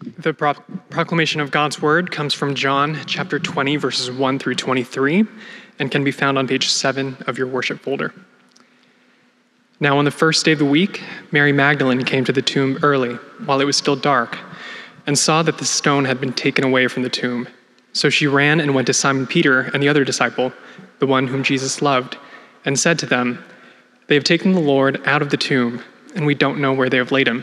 The pro- proclamation of God's word comes from John chapter 20, verses 1 through 23, and can be found on page 7 of your worship folder. Now, on the first day of the week, Mary Magdalene came to the tomb early, while it was still dark, and saw that the stone had been taken away from the tomb. So she ran and went to Simon Peter and the other disciple, the one whom Jesus loved, and said to them, They have taken the Lord out of the tomb, and we don't know where they have laid him.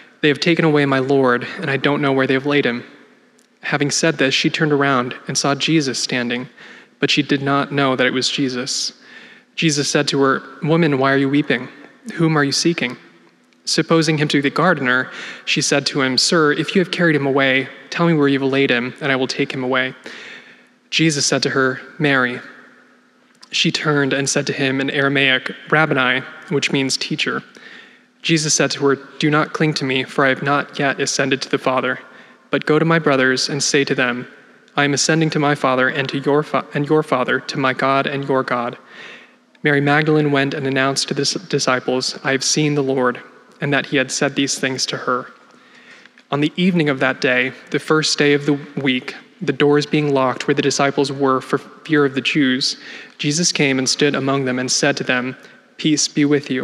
they have taken away my Lord, and I don't know where they have laid him. Having said this, she turned around and saw Jesus standing, but she did not know that it was Jesus. Jesus said to her, Woman, why are you weeping? Whom are you seeking? Supposing him to be the gardener, she said to him, Sir, if you have carried him away, tell me where you have laid him, and I will take him away. Jesus said to her, Mary. She turned and said to him in Aramaic, Rabboni, which means teacher. Jesus said to her, Do not cling to me, for I have not yet ascended to the Father, but go to my brothers and say to them, I am ascending to my Father and to your fa- and your Father, to my God and your God. Mary Magdalene went and announced to the disciples, I have seen the Lord, and that he had said these things to her. On the evening of that day, the first day of the week, the doors being locked where the disciples were for fear of the Jews, Jesus came and stood among them and said to them, Peace be with you.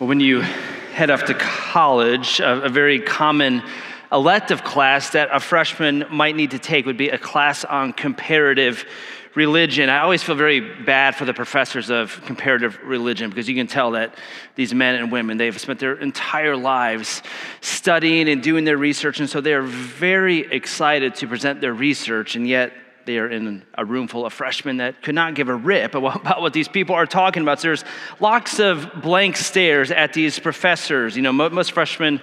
When you head off to college, a, a very common elective class that a freshman might need to take would be a class on comparative religion. I always feel very bad for the professors of comparative religion because you can tell that these men and women, they've spent their entire lives studying and doing their research, and so they are very excited to present their research, and yet they are in a room full of freshmen that could not give a rip about what these people are talking about. So there's lots of blank stares at these professors. You know, most freshmen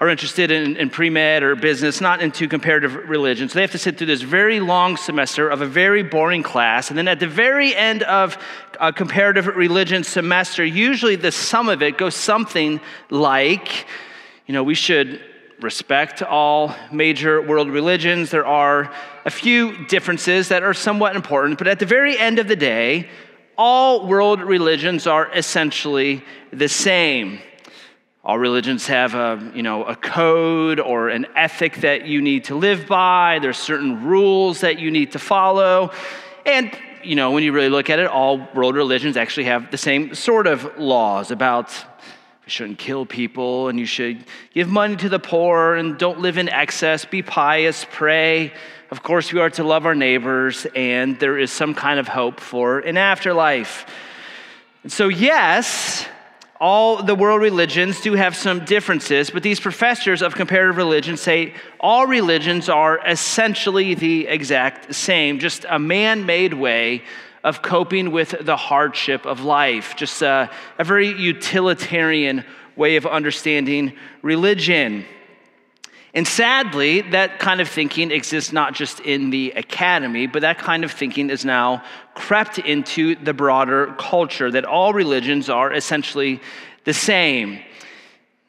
are interested in, in pre med or business, not into comparative religion. So they have to sit through this very long semester of a very boring class. And then at the very end of a comparative religion semester, usually the sum of it goes something like, you know, we should respect all major world religions. There are a few differences that are somewhat important, but at the very end of the day, all world religions are essentially the same. All religions have a, you know, a code or an ethic that you need to live by. There's certain rules that you need to follow. And, you know, when you really look at it, all world religions actually have the same sort of laws about you shouldn't kill people and you should give money to the poor and don't live in excess, be pious, pray. Of course, we are to love our neighbors and there is some kind of hope for an afterlife. And so, yes, all the world religions do have some differences, but these professors of comparative religion say all religions are essentially the exact same, just a man made way of coping with the hardship of life, just a, a very utilitarian way of understanding religion. And sadly, that kind of thinking exists not just in the academy, but that kind of thinking is now crept into the broader culture that all religions are essentially the same.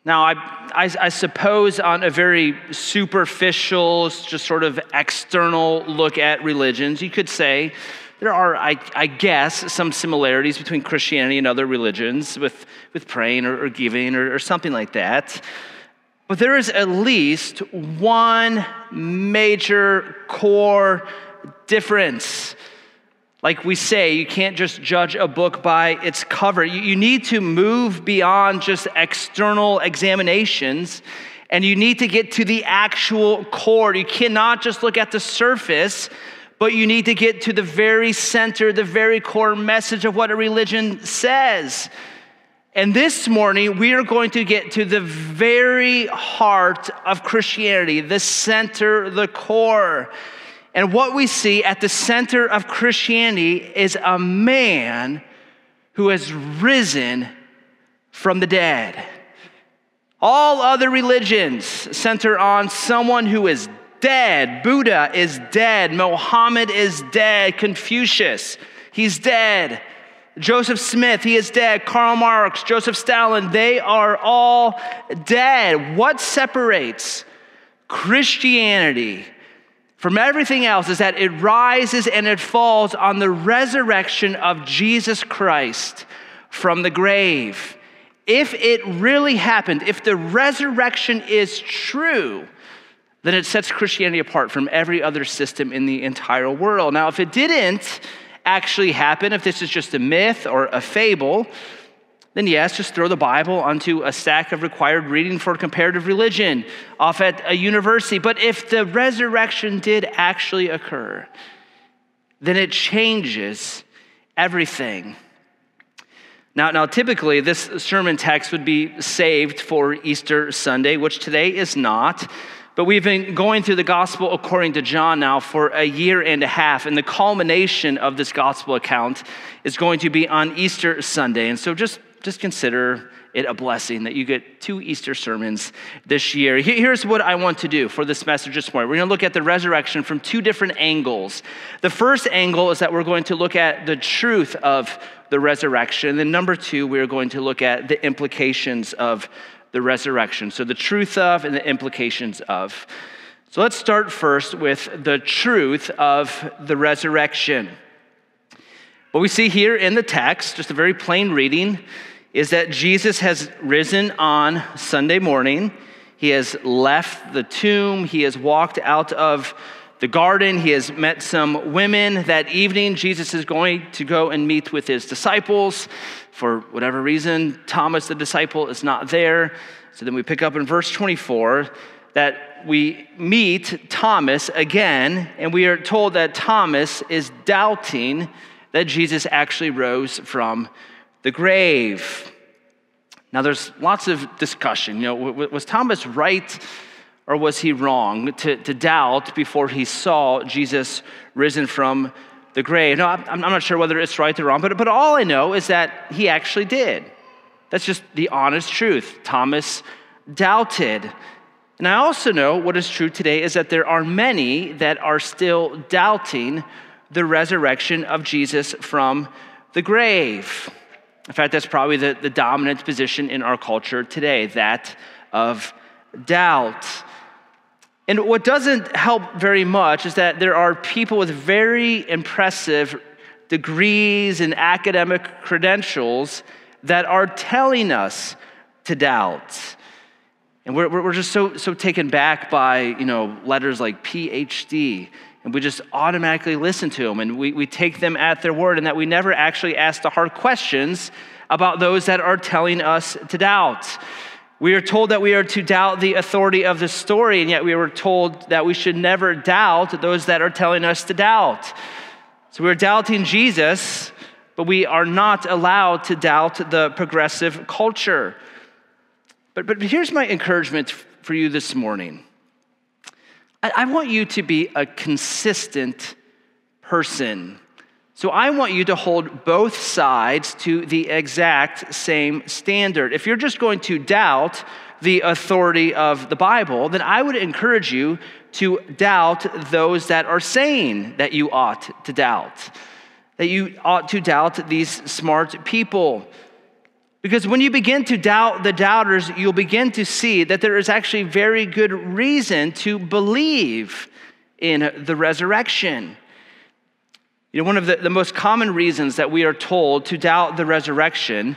Now, I, I, I, suppose on a very superficial, just sort of external look at religions, you could say there are, I, I guess, some similarities between Christianity and other religions with, with praying or, or giving or, or something like that. But there is at least one major core difference like we say, you can't just judge a book by its cover. You, you need to move beyond just external examinations and you need to get to the actual core. You cannot just look at the surface, but you need to get to the very center, the very core message of what a religion says. And this morning, we are going to get to the very heart of Christianity, the center, the core. And what we see at the center of Christianity is a man who has risen from the dead. All other religions center on someone who is dead. Buddha is dead. Mohammed is dead. Confucius, he's dead. Joseph Smith, he is dead. Karl Marx, Joseph Stalin, they are all dead. What separates Christianity from everything else is that it rises and it falls on the resurrection of Jesus Christ from the grave. If it really happened, if the resurrection is true, then it sets Christianity apart from every other system in the entire world. Now, if it didn't actually happen, if this is just a myth or a fable, then yes, just throw the Bible onto a stack of required reading for comparative religion off at a university. But if the resurrection did actually occur, then it changes everything. Now, now, typically, this sermon text would be saved for Easter Sunday, which today is not. But we've been going through the gospel according to John now for a year and a half, and the culmination of this gospel account is going to be on Easter Sunday. And so just just consider it a blessing that you get two Easter sermons this year. Here's what I want to do for this message this morning. We're going to look at the resurrection from two different angles. The first angle is that we're going to look at the truth of the resurrection. And then, number two, we're going to look at the implications of the resurrection. So, the truth of and the implications of. So, let's start first with the truth of the resurrection. What we see here in the text, just a very plain reading, is that Jesus has risen on Sunday morning. He has left the tomb. He has walked out of the garden. He has met some women. That evening, Jesus is going to go and meet with his disciples. For whatever reason, Thomas, the disciple, is not there. So then we pick up in verse 24 that we meet Thomas again, and we are told that Thomas is doubting that Jesus actually rose from the grave. Now, there's lots of discussion. You know, was Thomas right or was he wrong to, to doubt before he saw Jesus risen from the grave? No, I'm, I'm not sure whether it's right or wrong, but, but all I know is that he actually did. That's just the honest truth. Thomas doubted. And I also know what is true today is that there are many that are still doubting the resurrection of Jesus from the grave. In fact, that's probably the, the dominant position in our culture today that of doubt. And what doesn't help very much is that there are people with very impressive degrees and academic credentials that are telling us to doubt. And we're, we're just so, so taken back by, you know, letters like PhD and we just automatically listen to them and we, we take them at their word and that we never actually ask the hard questions about those that are telling us to doubt. We are told that we are to doubt the authority of the story, and yet we were told that we should never doubt those that are telling us to doubt. So we're doubting Jesus, but we are not allowed to doubt the progressive culture. But, but here's my encouragement for you this morning I want you to be a consistent person. So I want you to hold both sides to the exact same standard. If you're just going to doubt the authority of the Bible, then I would encourage you to doubt those that are saying that you ought to doubt, that you ought to doubt these smart people. Because when you begin to doubt the doubters, you'll begin to see that there is actually very good reason to believe in the resurrection. You know, one of the, the most common reasons that we are told to doubt the resurrection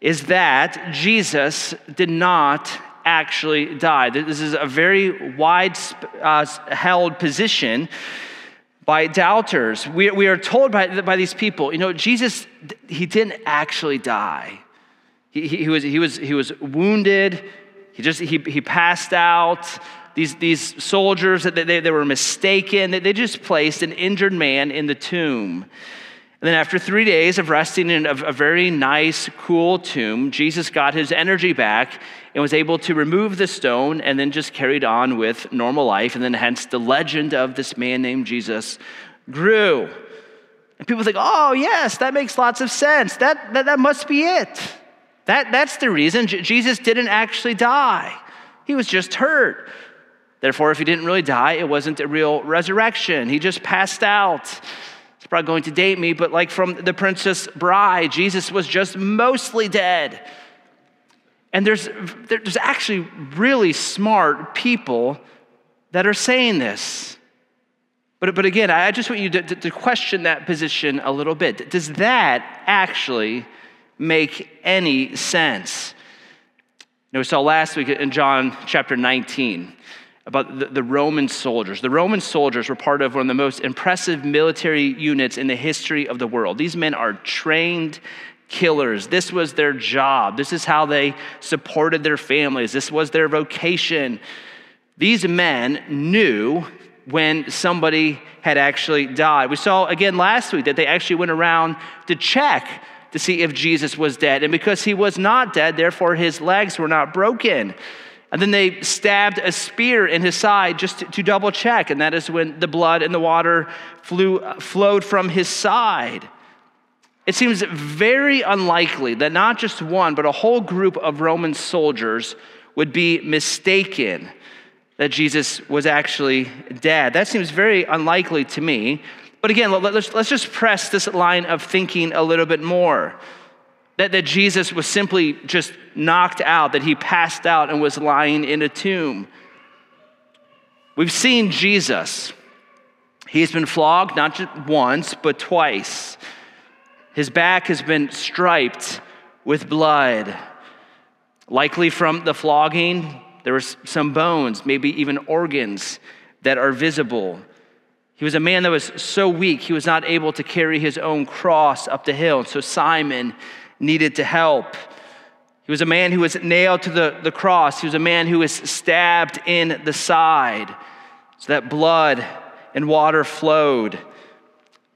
is that Jesus did not actually die. This is a very wide uh, held position by doubters. We, we are told by, by these people, you know, Jesus, he didn't actually die. He, he, was, he, was, he was wounded. He just he, he passed out. These, these soldiers, they, they, were mistaken. They, they just placed an injured man in the tomb. And then, after three days of resting in a, a, very nice, cool tomb, Jesus got his energy back and was able to remove the stone and then just carried on with normal life. And then, hence, the legend of this man named Jesus grew. And people think, oh, yes, that makes lots of sense. That, that, that must be it. That, that's the reason J- Jesus didn't actually die, he was just hurt. Therefore, if he didn't really die, it wasn't a real resurrection. He just passed out. It's probably going to date me, but like from the Princess Bride, Jesus was just mostly dead. And there's, there's actually really smart people that are saying this. But, but again, I just want you to, to, to question that position a little bit. Does that actually make any sense. You know, we saw last week in John chapter 19 about the, the, Roman soldiers. The Roman soldiers were part of one of the most impressive military units in the history of the world. These men are trained killers. This was their job. This is how they supported their families. This was their vocation. These men knew when somebody had actually died. We saw again last week that they actually went around to check to see if Jesus was dead. And because he was not dead, therefore his legs were not broken. And then they stabbed a spear in his side just to, to double check. And that is when the blood and the water flew, flowed from his side. It seems very unlikely that not just one, but a whole group of Roman soldiers would be mistaken that Jesus was actually dead. That seems very unlikely to me. But again, let's, let's just press this line of thinking a little bit more. That, that Jesus was simply just knocked out, that he passed out and was lying in a tomb. We've seen Jesus. He's been flogged not just once, but twice. His back has been striped with blood. Likely from the flogging, there were some bones, maybe even organs that are visible. He was a man that was so weak, he was not able to carry his own cross up the hill. So Simon needed to help. He was a man who was nailed to the, the cross. He was a man who was stabbed in the side so that blood and water flowed.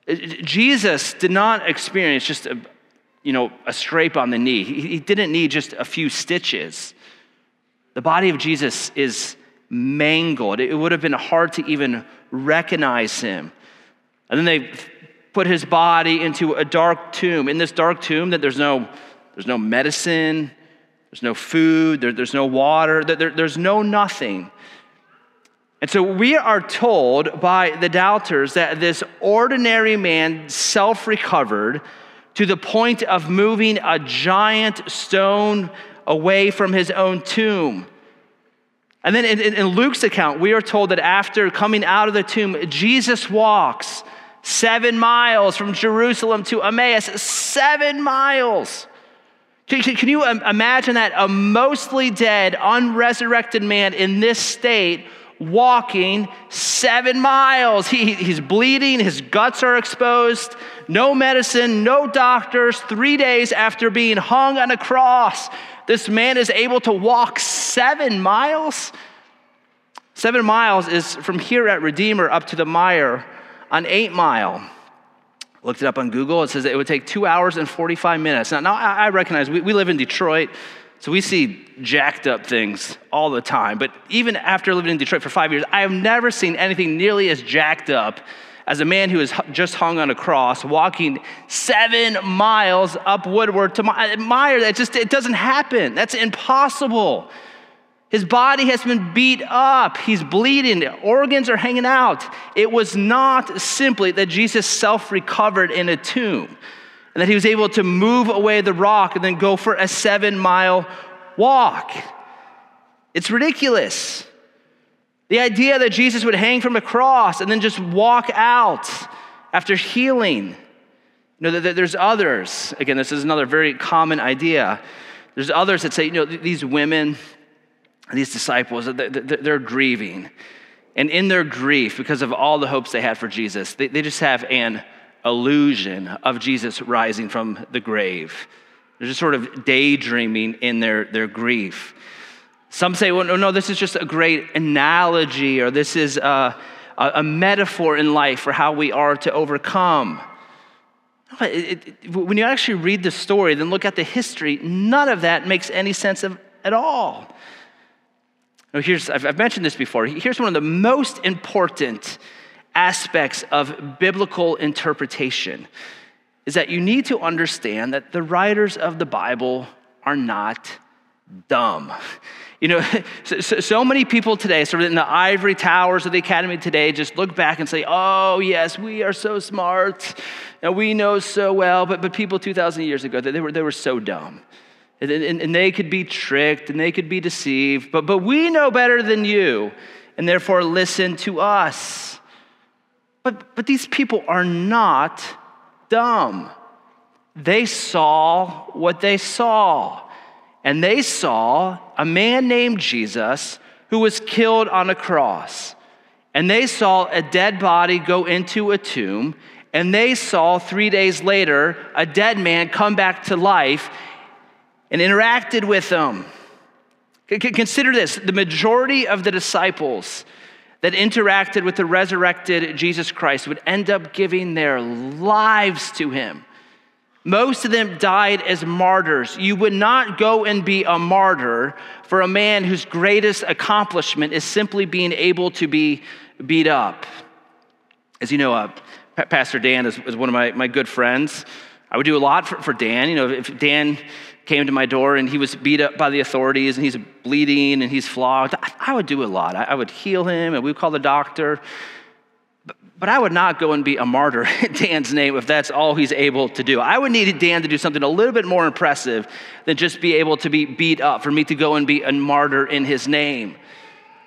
Uh, Jesus did not experience just a, you know, a scrape on the knee. He, he didn't need just a few stitches. The body of Jesus is mangled. It would have been hard to even recognize him. And then they put his body into a dark tomb. In this dark tomb, that there's no, there's no medicine, there's no food, there, there's no water, there, there's no nothing. And so we are told by the doubters that this ordinary man self recovered to the point of moving a giant stone away from his own tomb. And then in, in, Luke's account, we are told that after coming out of the tomb, Jesus walks seven miles from Jerusalem to Emmaus, seven miles. Can, you um, imagine that? A mostly dead, unresurrected man in this state walking seven miles. He, he's bleeding, his guts are exposed, no medicine, no doctors. Three days after being hung on a cross, this man is able to walk seven miles. Seven miles is from here at Redeemer up to the Meijer on eight mile. Looked it up on Google. It says it would take two hours and 45 minutes. Now, now I recognize we, we live in Detroit, so we see jacked up things all the time. But even after living in Detroit for five years, I have never seen anything nearly as jacked up as a man who is just hung on a cross, walking seven miles up Woodward to Meijer. That just it doesn't happen. That's impossible. His body has been beat up. He's bleeding. Organs are hanging out. It was not simply that Jesus self recovered in a tomb. and that he was able to move away the rock and then go for a seven mile walk. It's ridiculous. The idea that Jesus would hang from a cross and then just walk out after healing. You know, there's others, again, this is another very common idea. There's others that say, you know, these women, these disciples, they're grieving. And in their grief, because of all the hopes they had for Jesus, they, just have an illusion of Jesus rising from the grave. They're just sort of daydreaming in their, their grief. Some say, well, no, no, this is just a great analogy, or this is a, a, a metaphor in life for how we are to overcome. It, it, when you actually read the story, then look at the history, none of that makes any sense of, at all. Now, here's, I've, I've mentioned this before. Here's one of the most important aspects of biblical interpretation is that you need to understand that the writers of the Bible are not dumb. You know, so, so, many people today, sort of in the ivory towers of the academy today, just look back and say, oh, yes, we are so smart and we know so well. But, but people 2,000 years ago, they were, they were so dumb. And, and, and they could be tricked and they could be deceived. But, but we know better than you, and therefore listen to us. But, but these people are not dumb. They saw what they saw. And they saw a man named Jesus who was killed on a cross. And they saw a dead body go into a tomb. And they saw three days later a dead man come back to life and interacted with them. Consider this the majority of the disciples that interacted with the resurrected Jesus Christ would end up giving their lives to him. Most of them died as martyrs. You would not go and be a martyr for a man whose greatest accomplishment is simply being able to be beat up. As you know, uh, Pastor Dan is, is, one of my, my good friends. I would do a lot for, for Dan. You know, if Dan came to my door and he was beat up by the authorities and he's bleeding and he's flogged, I would do a lot. I would heal him and we would call the doctor. But I would not go and be a martyr in Dan's name if that's all he's able to do. I would need Dan to do something a little bit more impressive than just be able to be beat up, for me to go and be a martyr in his name.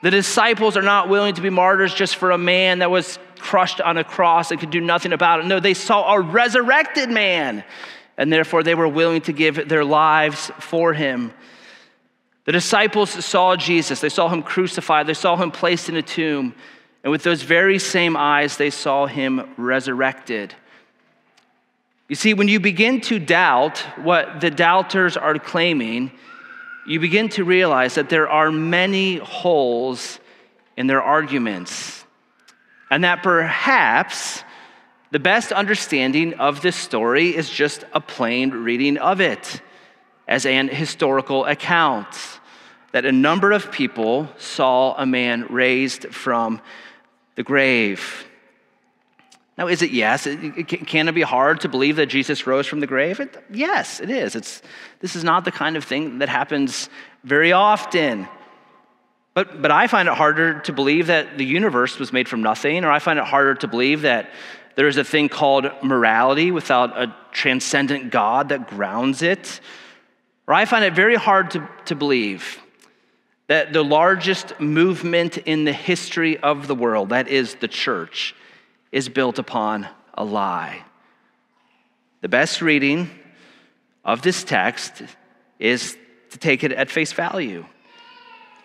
The disciples are not willing to be martyrs just for a man that was crushed on a cross and could do nothing about it. No, they saw a resurrected man and therefore they were willing to give their lives for him. The disciples saw Jesus, they saw him crucified, they saw him placed in a tomb, and with those very same eyes, they saw him resurrected. You see, when you begin to doubt what the doubters are claiming, you begin to realize that there are many holes in their arguments, and that perhaps the best understanding of this story is just a plain reading of it as an historical account that a number of people saw a man raised from the grave. Now, is it yes? Can it be hard to believe that Jesus rose from the grave? It, yes, it is. It's, this is not the kind of thing that happens very often. But, but I find it harder to believe that the universe was made from nothing, or I find it harder to believe that there is a thing called morality without a transcendent God that grounds it. Or I find it very hard to, to believe that the largest movement in the history of the world, that is the church, is built upon a lie. The best reading of this text is to take it at face value,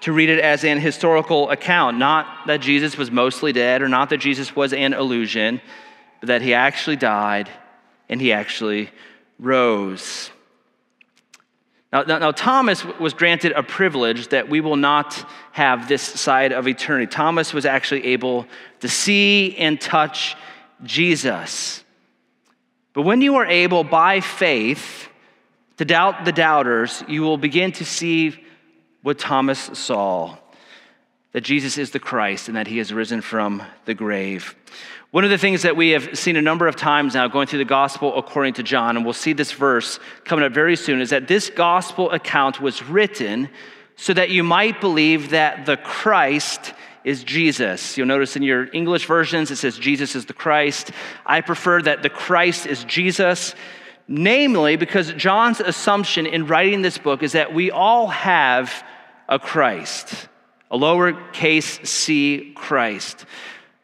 to read it as an historical account, not that Jesus was mostly dead or not that Jesus was an illusion, but that he actually died and he actually rose. Now, now, now, Thomas was granted a privilege that we will not have this side of eternity. Thomas was actually able to see and touch Jesus. But when you are able by faith to doubt the doubters, you will begin to see what Thomas saw that Jesus is the Christ and that he has risen from the grave. One of the things that we have seen a number of times now going through the gospel according to John, and we'll see this verse coming up very soon, is that this gospel account was written so that you might believe that the Christ is Jesus. You'll notice in your English versions it says Jesus is the Christ. I prefer that the Christ is Jesus Namely, because John's assumption in writing this book is that we all have a Christ, a lowercase c Christ.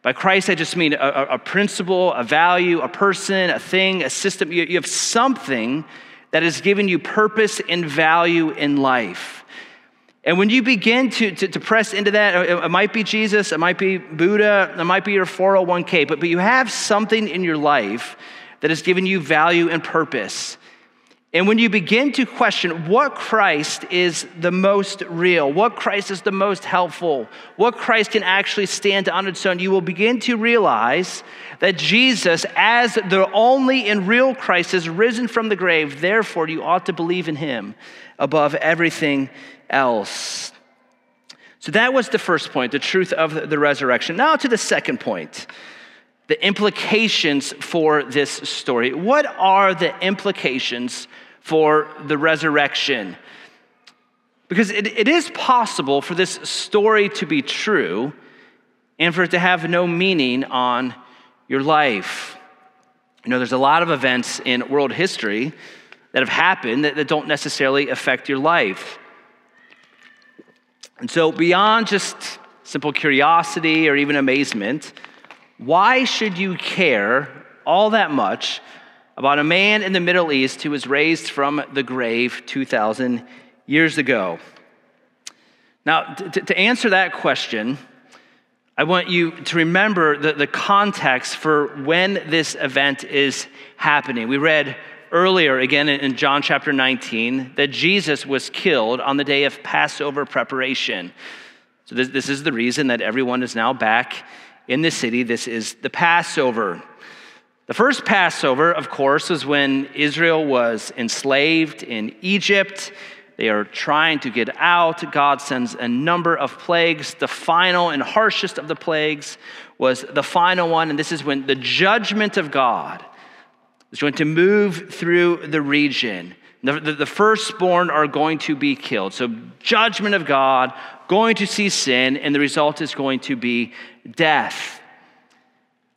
By Christ, I just mean a, a, principle, a value, a person, a thing, a system. You, you have something that has given you purpose and value in life. And when you begin to, to, to, press into that, it might be Jesus, it might be Buddha, it might be your 401k, but, but you have something in your life that has given you value and purpose. And when you begin to question what Christ is the most real, what Christ is the most helpful, what Christ can actually stand on its own, you will begin to realize that Jesus, as the only and real Christ, has risen from the grave. Therefore, you ought to believe in him above everything else. So that was the first point, the truth of the resurrection. Now to the second point the implications for this story. What are the implications for the resurrection? Because it, it is possible for this story to be true and for it to have no meaning on your life. You know, there's a lot of events in world history that have happened that, that don't necessarily affect your life. And so, beyond just simple curiosity or even amazement, why should you care all that much about a man in the Middle East who was raised from the grave 2,000 years ago? Now, to, to answer that question, I want you to remember the, the context for when this event is happening. We read earlier, again in John chapter 19, that Jesus was killed on the day of Passover preparation. So, this, this is the reason that everyone is now back in the city. This is the Passover. The first Passover, of course, was when Israel was enslaved in Egypt. They are trying to get out. God sends a number of plagues. The final and harshest of the plagues was the final one, and this is when the judgment of God is going to move through the region. The, the, the, firstborn are going to be killed. So, judgment of God, going to see sin, and the result is going to be death.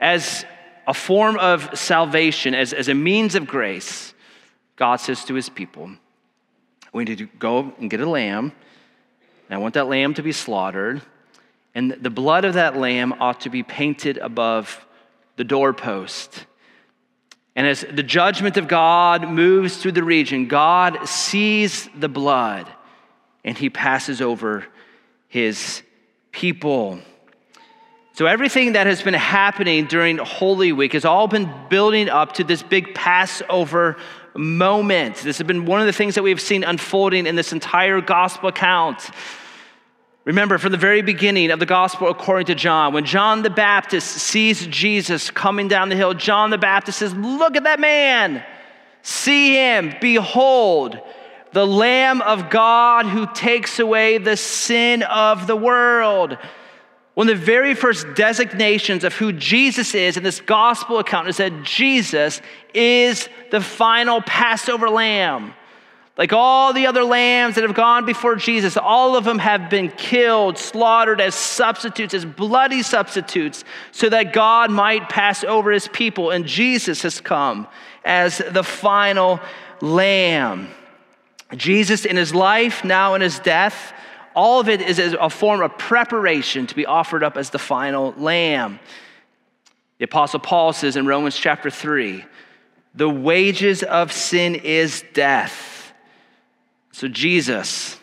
As a form of salvation, as, as a means of grace, God says to his people, We need to go and get a lamb, and I want that lamb to be slaughtered, and the blood of that lamb ought to be painted above the doorpost and as the judgment of God moves through the region, God sees the blood and he passes over his people. So, everything that has been happening during Holy Week has all been building up to this big Passover moment. This has been one of the things that we've seen unfolding in this entire gospel account. Remember, from the very beginning of the gospel according to John, when John the Baptist sees Jesus coming down the hill, John the Baptist says, Look at that man. See him. Behold, the Lamb of God who takes away the sin of the world. One of the very first designations of who Jesus is in this gospel account is that Jesus is the final Passover lamb. Like all the other lambs that have gone before Jesus, all of them have been killed, slaughtered as substitutes, as bloody substitutes, so that God might pass over his people. And Jesus has come as the final lamb. Jesus in his life, now in his death, all of it is a form of preparation to be offered up as the final lamb. The Apostle Paul says in Romans chapter 3 the wages of sin is death so, Jesus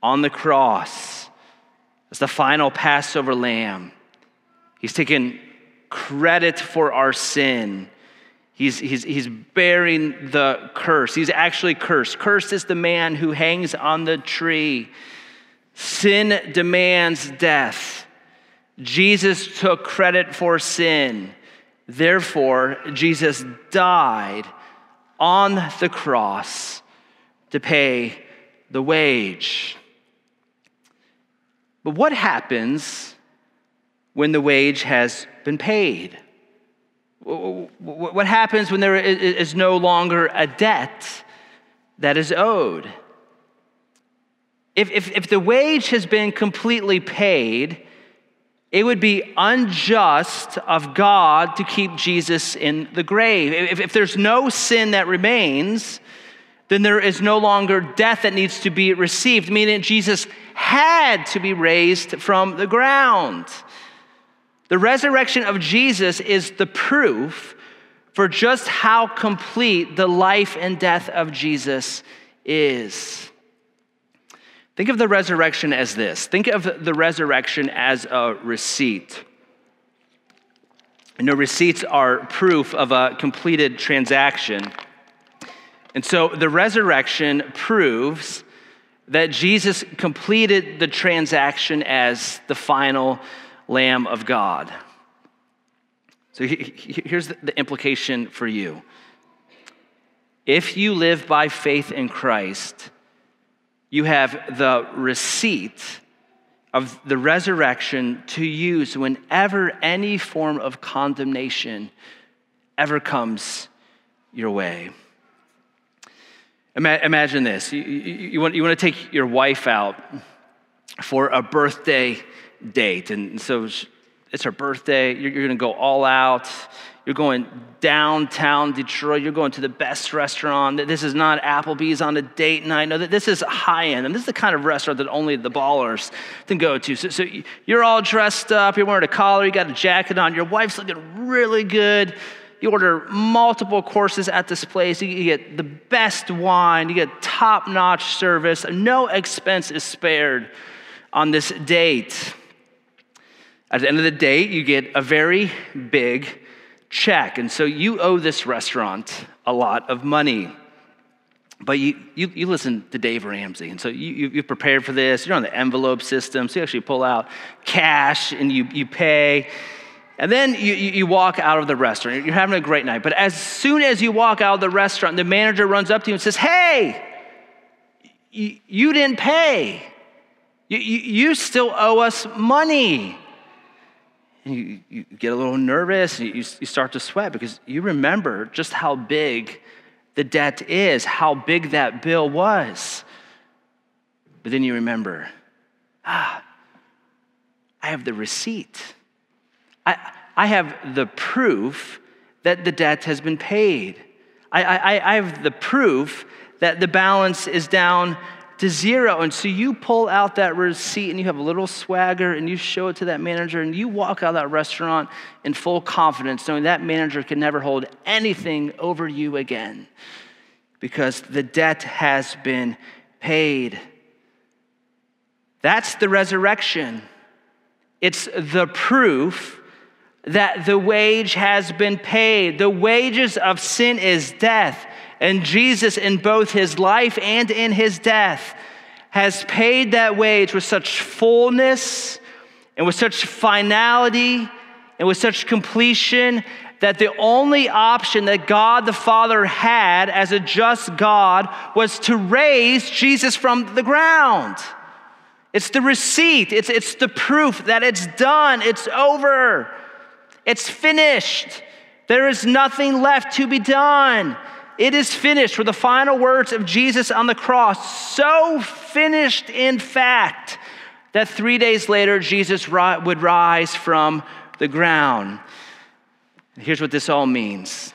on the cross as the final Passover lamb, he's taken credit for our sin. He's, he's, he's bearing the curse. He's actually cursed. Cursed is the man who hangs on the tree. Sin demands death. Jesus took credit for sin. Therefore, Jesus died on the cross to pay the wage. But what happens when the wage has been paid? What happens when there is no longer a debt that is owed? If, if, if the wage has been completely paid, it would be unjust of God to keep Jesus in the grave. If, if, there's no sin that remains, then there is no longer death that needs to be received, meaning Jesus had to be raised from the ground. The resurrection of Jesus is the proof for just how complete the life and death of Jesus is. Think of the resurrection as this think of the resurrection as a receipt. You know, receipts are proof of a completed transaction. And so the resurrection proves that Jesus completed the transaction as the final Lamb of God. So here's the implication for you. If you live by faith in Christ, you have the receipt of the resurrection to use whenever any form of condemnation ever comes your way. Imagine this you, want, to take your wife out for a birthday date, and so it's her birthday. You're going to go all out. You're going downtown Detroit. You're going to the best restaurant. This is not Applebee's on a date night. No, this is high end. And this is the kind of restaurant that only the ballers can go to. So, so you're all dressed up. You're wearing a collar. You got a jacket on. Your wife's looking really good. You order multiple courses at this place. You get the best wine. You get top notch service. No expense is spared on this date. At the end of the date, you get a very big check. And so you owe this restaurant a lot of money. But you, you, you listen to Dave Ramsey, and so you, you, you prepared for this. You're on the envelope system, so you actually pull out cash and you, you pay. And then you, you walk out of the restaurant. You're having a great night. But as soon as you walk out of the restaurant, the manager runs up to you and says, Hey, you, you didn't pay. You, you, you still owe us money you, you get a little nervous and you, you start to sweat because you remember just how big the debt is, how big that bill was. But then you remember, ah, I have the receipt. I, I have the proof that the debt has been paid. I, I, I have the proof that the balance is down to zero. And so you pull out that receipt and you have a little swagger and you show it to that manager and you walk out of that restaurant in full confidence, knowing that manager can never hold anything over you again because the debt has been paid. That's the resurrection. It's the proof that the wage has been paid. The wages of sin is death. And Jesus, in both his life and in his death, has paid that wage with such fullness and with such finality and with such completion that the only option that God the Father had as a just God was to raise Jesus from the ground. It's the receipt, it's, it's the proof that it's done, it's over, it's finished. There is nothing left to be done. It is finished were the final words of Jesus on the cross. So finished, in fact, that three days later, Jesus would rise from the ground. Here's what this all means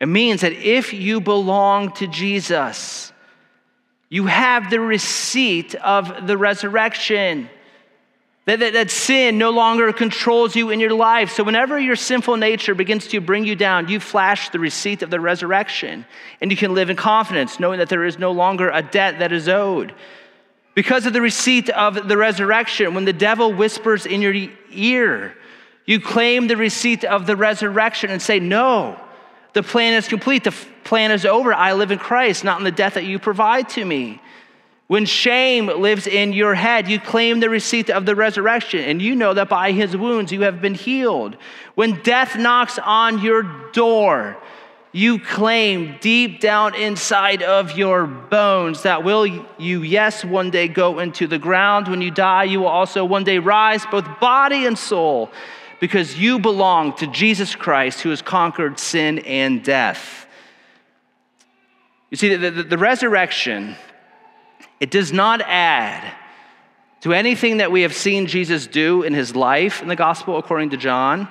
it means that if you belong to Jesus, you have the receipt of the resurrection. That, that, that, sin no longer controls you in your life. So, whenever your sinful nature begins to bring you down, you flash the receipt of the resurrection, and you can live in confidence, knowing that there is no longer a debt that is owed. Because of the receipt of the resurrection, when the devil whispers in your ear, you claim the receipt of the resurrection and say, No, the plan is complete. The plan is over. I live in Christ, not in the death that you provide to me. When shame lives in your head, you claim the receipt of the resurrection, and you know that by his wounds you have been healed. When death knocks on your door, you claim deep down inside of your bones that will you, yes, one day go into the ground. When you die, you will also one day rise, both body and soul, because you belong to Jesus Christ who has conquered sin and death. You see, the, the, the resurrection it does not add to anything that we have seen Jesus do in his life in the gospel according to John.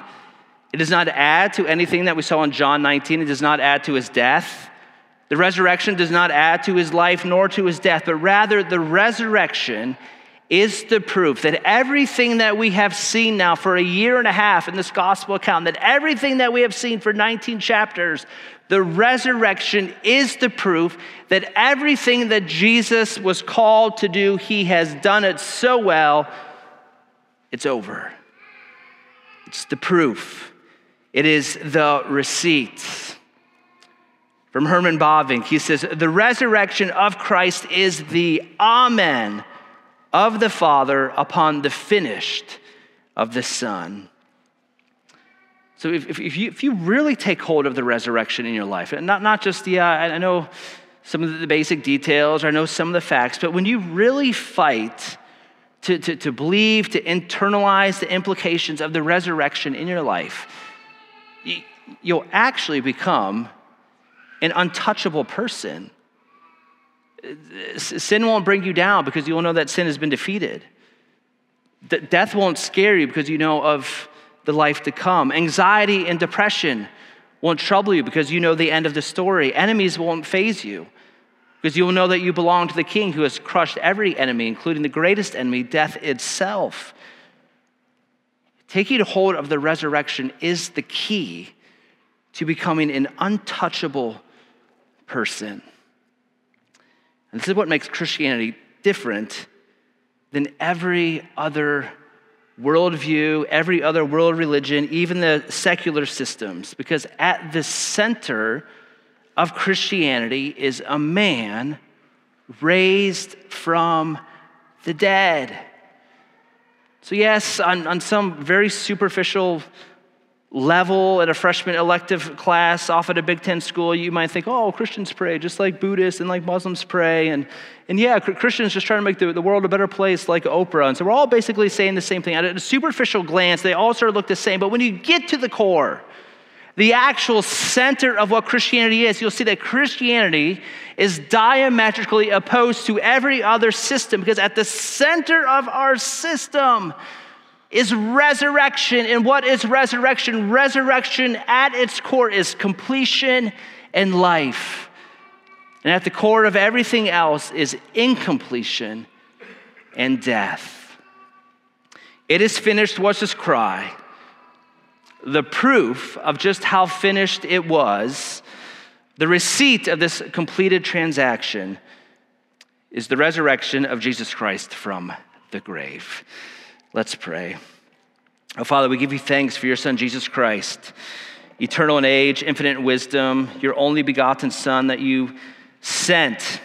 It does not add to anything that we saw in John 19. It does not add to his death. The resurrection does not add to his life nor to his death, but rather the resurrection is the proof that everything that we have seen now for a year and a half in this gospel account, that everything that we have seen for 19 chapters, the resurrection is the proof that everything that Jesus was called to do, he has done it so well, it's over. It's the proof, it is the receipt. From Herman Bavinck, he says, The resurrection of Christ is the Amen of the Father upon the finished of the Son. So if, if, you, if you really take hold of the resurrection in your life, and not, not just, yeah, uh, I know some of the basic details, or I know some of the facts, but when you really fight to, to, to believe, to internalize the implications of the resurrection in your life, you'll actually become an untouchable person sin won't bring you down because you'll know that sin has been defeated. Death won't scare you because you know of the life to come. Anxiety and depression won't trouble you because you know the end of the story. Enemies won't phase you because you will know that you belong to the King who has crushed every enemy, including the greatest enemy, death itself. Taking hold of the resurrection is the key to becoming an untouchable person. And this is what makes Christianity different than every other worldview, every other world religion, even the secular systems, because at the center of Christianity is a man raised from the dead. So, yes, on, on some very superficial level at a freshman elective class off at a Big Ten school, you might think, oh, Christians pray just like Buddhists and like Muslims pray. And, and yeah, Christians just trying to make the, the world a better place like Oprah. And so we're all basically saying the same thing. At a superficial glance, they all sort of look the same. But when you get to the core, the actual center of what Christianity is, you'll see that Christianity is diametrically opposed to every other system because at the center of our system, is resurrection. And what is resurrection? Resurrection at its core is completion and life. And at the core of everything else is incompletion and death. It is finished was his cry. The proof of just how finished it was, the receipt of this completed transaction, is the resurrection of Jesus Christ from the grave. Let's pray. Oh, Father, we give you thanks for your Son, Jesus Christ, eternal in age, infinite in wisdom, your only begotten Son that you sent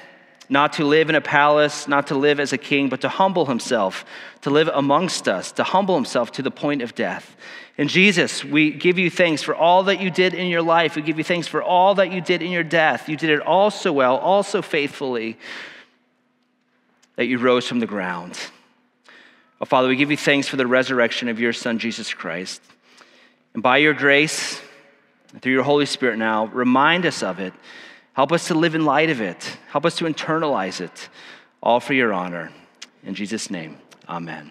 not to live in a palace, not to live as a king, but to humble himself, to live amongst us, to humble himself to the point of death. And Jesus, we give you thanks for all that you did in your life. We give you thanks for all that you did in your death. You did it all so well, all so faithfully, that you rose from the ground. Oh, Father, we give you thanks for the resurrection of your Son, Jesus Christ. And by your grace, through your Holy Spirit now, remind us of it. Help us to live in light of it. Help us to internalize it, all for your honor. In Jesus' name, amen.